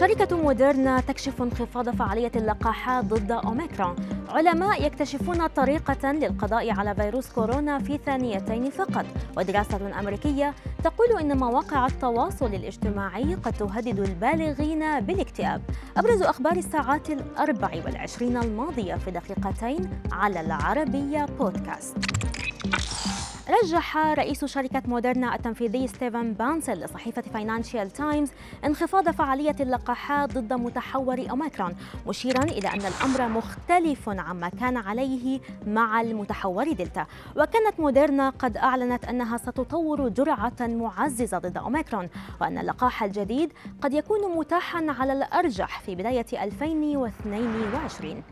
شركة موديرنا تكشف انخفاض فعالية اللقاحات ضد أوميكرون. علماء يكتشفون طريقة للقضاء على فيروس كورونا في ثانيتين فقط. ودراسة أمريكية تقول إن مواقع التواصل الاجتماعي قد تهدد البالغين بالاكتئاب. أبرز أخبار الساعات الأربع والعشرين الماضية في دقيقتين على العربية بودكاست. رجح رئيس شركة موديرنا التنفيذي ستيفن بانسل لصحيفة فاينانشال تايمز انخفاض فعالية اللقاحات ضد متحور أوميكرون مشيرا إلى أن الأمر مختلف عما كان عليه مع المتحور دلتا. وكانت موديرنا قد أعلنت أنها ستطور جرعة معززة ضد أوميكرون وأن اللقاح الجديد قد يكون متاحا على الأرجح في بداية 2022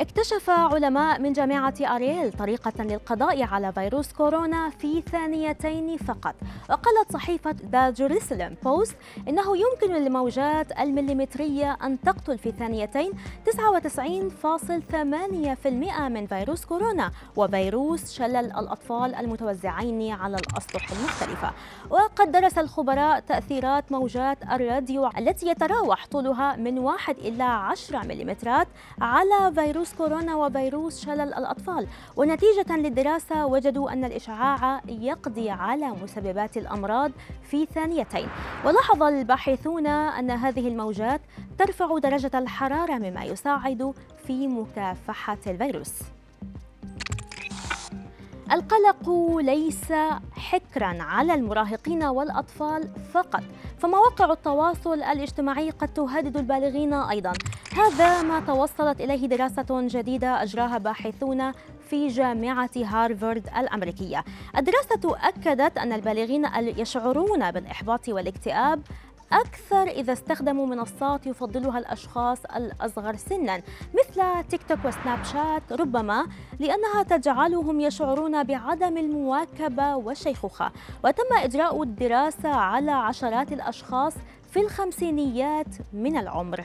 اكتشف علماء من جامعة أرييل طريقة للقضاء على فيروس كورونا في ثانيتين فقط. وقالت صحيفة ذا جيروسلم بوست إنه يمكن للموجات المليمترية أن تقتل في ثانيتين 99.8% من فيروس كورونا وفيروس شلل الأطفال المتوزعين على الأسطح المختلفة. وقد درس الخبراء تأثيرات موجات الراديو التي يتراوح طولها من 1 إلى 10 مليمترات على فيروس فيروس كورونا وفيروس شلل الأطفال. ونتيجة للدراسة وجدوا أن الإشعاع يقضي على مسببات الأمراض في ثانيتين. ولاحظ الباحثون أن هذه الموجات ترفع درجة الحرارة مما يساعد في مكافحة الفيروس. القلق ليس حكرا على المراهقين والأطفال فقط فمواقع التواصل الاجتماعي قد تهدد البالغين أيضا. هذا ما توصلت إليه دراسة جديدة أجراها باحثون في جامعة هارفارد الأمريكية. الدراسة أكدت أن البالغين يشعرون بالإحباط والاكتئاب أكثر إذا استخدموا منصات يفضلها الأشخاص الأصغر سنا مثل تيك توك وسناب شات ربما لأنها تجعلهم يشعرون بعدم المواكبة والشيخوخة وتم إجراء الدراسة على عشرات الأشخاص في الخمسينيات من العمر.